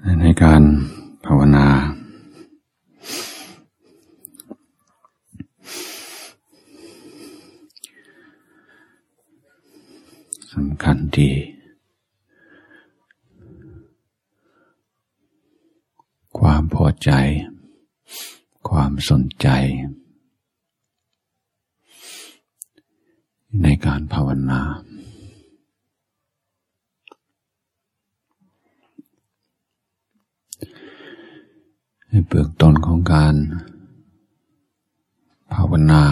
ในการภาวนา สำคัญดีความพอใจ ความสนใจ ในการภาวนา ในเบื้องต้นของการภาวนา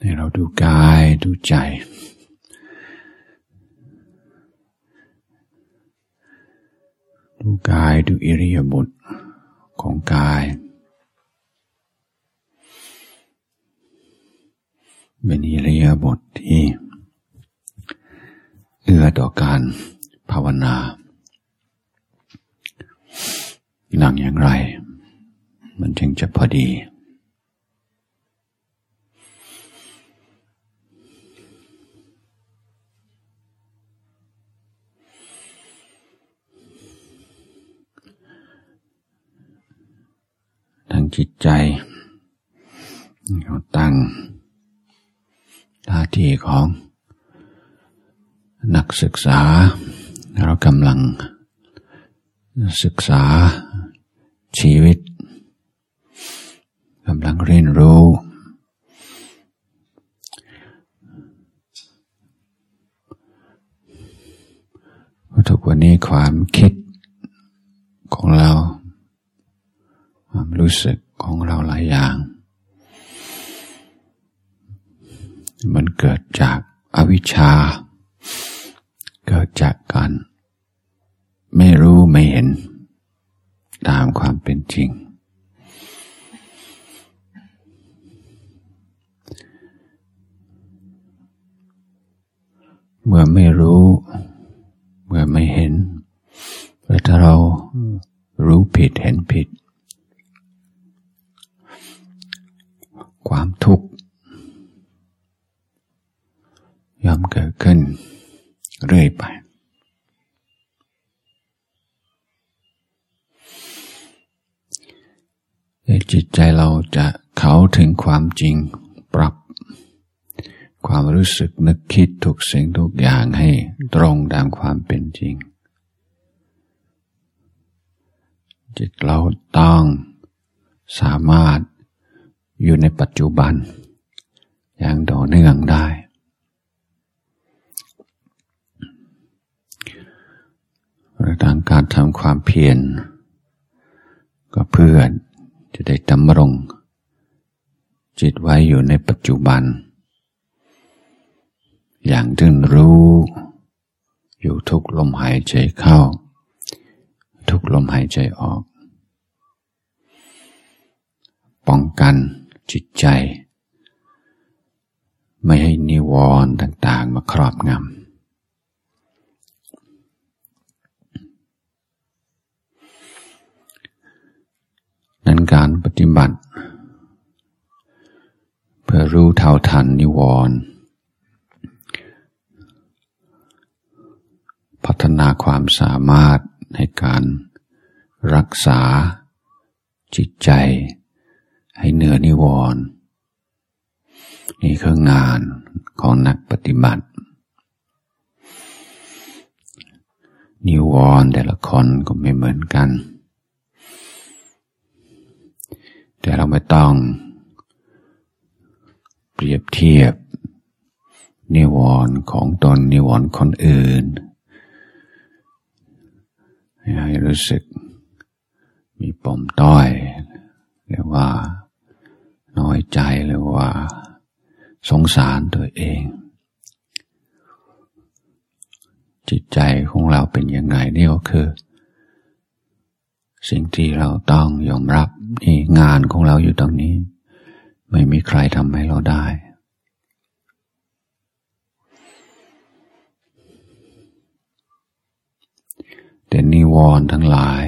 ให้เราดูกายดูใจ ดูกายดูอิริยาบถของกาย เป็นอิริยาบถที่เอื้อต่อการาวนานั่งอย่างไร มันจึงจะพอดีทางจิตใจเราตั้งหน้าที่ของนักศึกษา เรากำลังศึกษาชีวิตกำลังเรียนรู้ ทุกวันนี้ความคิดของเรา ความรู้สึกของเราหลายอย่าง มันเกิดจากอวิชชา จากการไม่รู้ไม่เห็น ตามความเป็นจริง เมื่อไม่รู้ เมื่อไม่เห็นแล้วถ้าเรารู้ผิดเห็นผิด ความทุกข์ย่อมเกิดขึ้นเรื่อยไปจิตใจ เราจะเข้าถึงความจริงปรับ ความรู้สึกนึกคิดทุกสิ่งทุกอย่างให้ตรงตามความเป็นจริง จิตเราต้องสามารถอยู่ในปัจจุบัน อย่างต่อเนื่องได้ทางการทำความเพียรก็เพื่อ จะได้ดำรง จิตไว้อยู่ในปัจจุบัน อย่างถึงรู้ อยู่ทุกลมหายใจเข้า ทุกลมหายใจออก ป้องกันจิตใจ ไม่ให้นิวรณ์ต่าง ๆ มาครอบงำ นั้นการปฏิบัติ เพื่อรู้เท่าทันนิวรณ์พัฒนาความสามารถในการรักษาจิตใจ ให้เหนือนิวรณ์นี่คืองานของนักปฏิบัติ นิวรณ์แต่ละคนก็ไม่เหมือนกัน แต่เราไม่ต้อง เปรียบเทียบ นิวรณ์ของตนนิวรณ์คนอื่น ให้รู้สึกมีปมต้อยเรียกว่า น้อยใจหรือว่า สงสารตัวเอง จิตใจของเราเป็นยังไงนี่ก็คือ สิ่งที่เราต้องยอมรับนี่งานของเราอยู่ตรงนี้ ไม่มีใครทำให้เราได้ แต่นิวรณ์ทั้งหลาย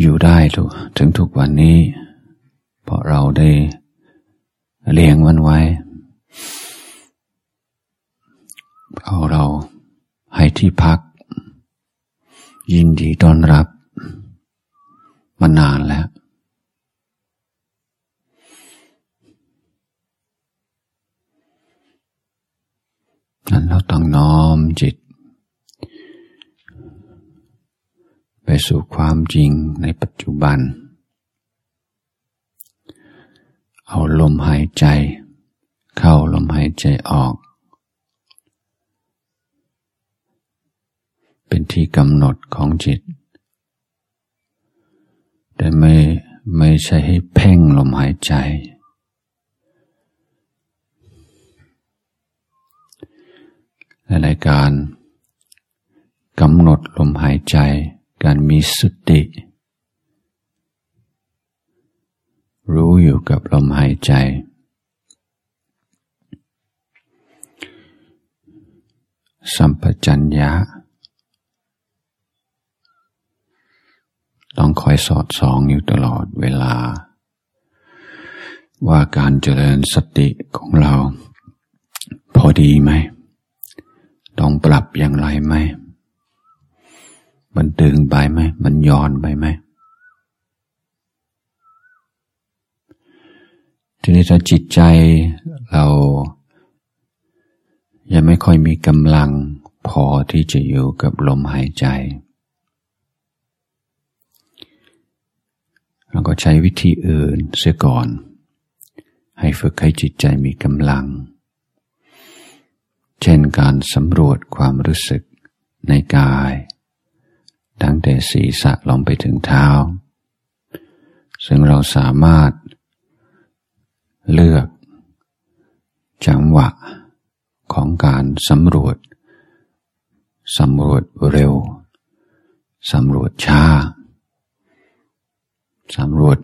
อยู่ได้ถึงทุกวันนี้ เพราะเราได้เลี้ยงมันไว้เอาเราให้ที่พัก ยินดีต้อนรับมานานแล้ว นั้นเราต้องน้อมจิต ไปสู่ความจริงในปัจจุบัน เอาลมหายใจ เข้าลมหายใจออก เป็นที่กำหนดของจิต แต่ไม่ไม่ใช่ให้เพ่งลมหายใจในการกำหนดลมหายใจ การมีสติ รู้อยู่กับลมหายใจสัมปชัญญะ ต้องคอยสอดส่องอยู่ตลอดเวลา ว่าการเจริญสติของเรา พอดีไหม ต้องปรับอย่างไรไหม มันตึงไปไหม มันย้อนไปไหม ทีนี้ถ้าจิตใจเรายังไม่ค่อยมีกำลังพอที่จะอยู่กับลมหายใจ เราก็ ใช้วิธีอื่นเสียก่อน ให้ฝึกให้จิตใจมีกำลัง เช่นการสำรวจความรู้สึกในกาย ตั้งแต่ศีรษะลงไปถึงเท้า ซึ่งเราสามารถเลือกจังหวะของการสำรวจ สำรวจเร็ว สำรวจช้า สำรวจ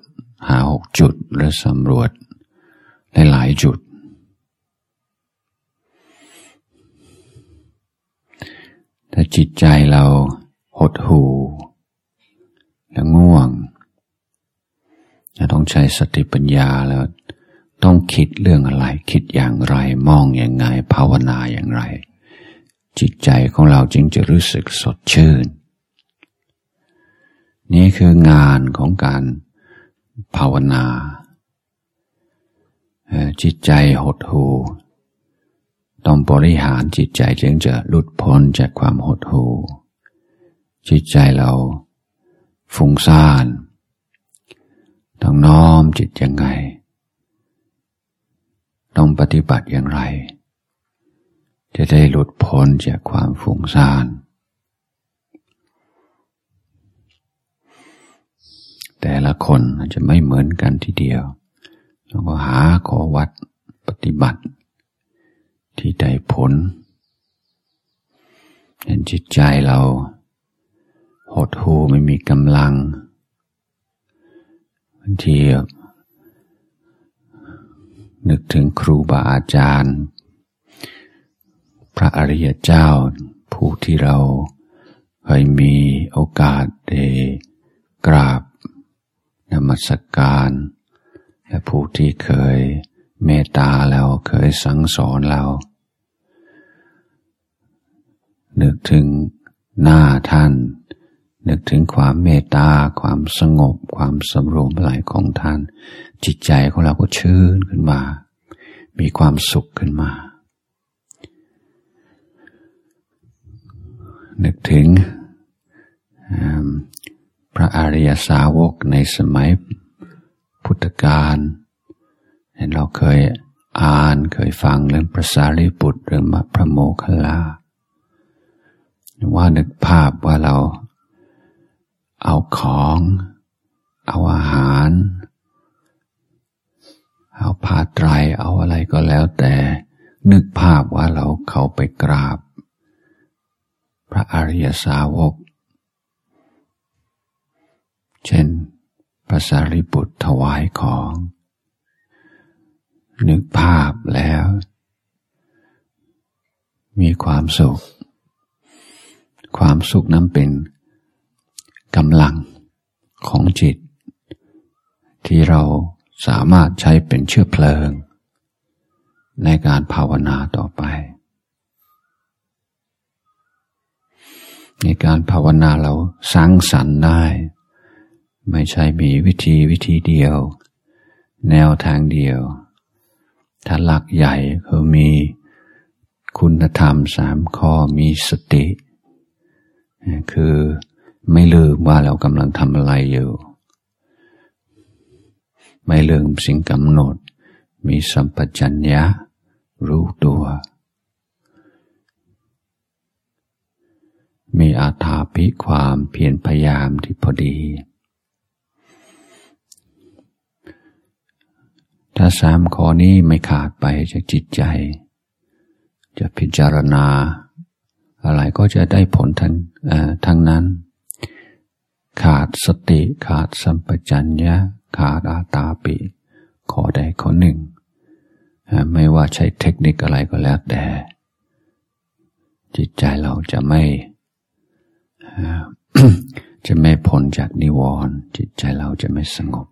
หาหกจุดหรือสำรวจหลายจุด ถ้าจิตใจเราหดหูและง่วงจะต้องใช้สติปัญญาแล้วต้องคิดเรื่องอะไร คิดอย่างไร มองอย่างไงภาวนาอย่างไร จิตใจของเราจึงจะรู้สึกสดชื่น นี่คืองานของการภาวนาจิตใจหดหู่ต้องบริหารจิตใจจึงจะหลุดพ้นจากความหดหู่จิตใจเราฟุ้งซ่านต้องน้อมจิตยังไง ต้องปฏิบัติอย่างไร จะได้หลุดพ้นจากความฟุ้งซ่าน แต่ละคนอาจะไม่เหมือนกันทีเดียวเราก็หาขอวัดปฏิบัติ ที่ได้ผลเห็นจิตใจเราหดหูไม่มีกำลังบางทีนึกถึงครูบาอาจารย์ พระอริยเจ้า ผู้ที่เราเคยมีโอกาสได้กราบ นมัสกการ และผู้ที่เคยเมตตาเราเคยสั่งสอนเรา นึกถึงหน้าท่าน นึกถึงความเมตตา ความสงบ ความสำรวมไหลของท่าน จิตใจของเราก็ชื่นขึ้นมา มีความสุขขึ้นมา นึกถึง อริยสาวกในสมัยพุทธกาลเราเคยอ่านเคยฟังเรื่องพระสารีบุตรเรื่องพระโมคคัลลา ว่านึกภาพว่าเราเอาของ เอาอาหาร เอาผ้าไตรเอาอะไรก็แล้วแต่ นึกภาพว่าเราเขาไปกราบ พระอริยสาวก เช่นพระสารีบุตรถวายของ นึกภาพแล้ว มีความสุข ความสุขนั้นเป็นกำลังของจิต ที่เราสามารถใช้เป็นเชื้อเพลิง ในการภาวนาต่อไป ในการภาวนาเราสร้างสรรค์ได้ ไม่ใช่มีวิธีวิธีเดียว แนวทางเดียว ถ้าหลักใหญ่คือมีคุณธรรมสามข้อมีสติ คือไม่ลืมว่าเรากำลังทำอะไรอยู่ ไม่ลืมสิ่งกำหนด มีสัมปชัญญะ รู้ตัว มีอาถาพิความเพียรพยายามที่พอดี ถ้าสามข้อนี้ไม่ขาดไปจากจิตใจ จะพิจารณา อะไรก็จะได้ผลทั้งทั้งนั้น ขาดสติขาดสัมปชัญญะขาดอาตาปิข้อใดข้อหนึ่ง ไม่ว่าใช้เทคนิคอะไรก็แล้วแต่ จิตใจเราจะไม่จะไม่พ้นจากนิวรณ์จิตใจเราจะไม่สงบ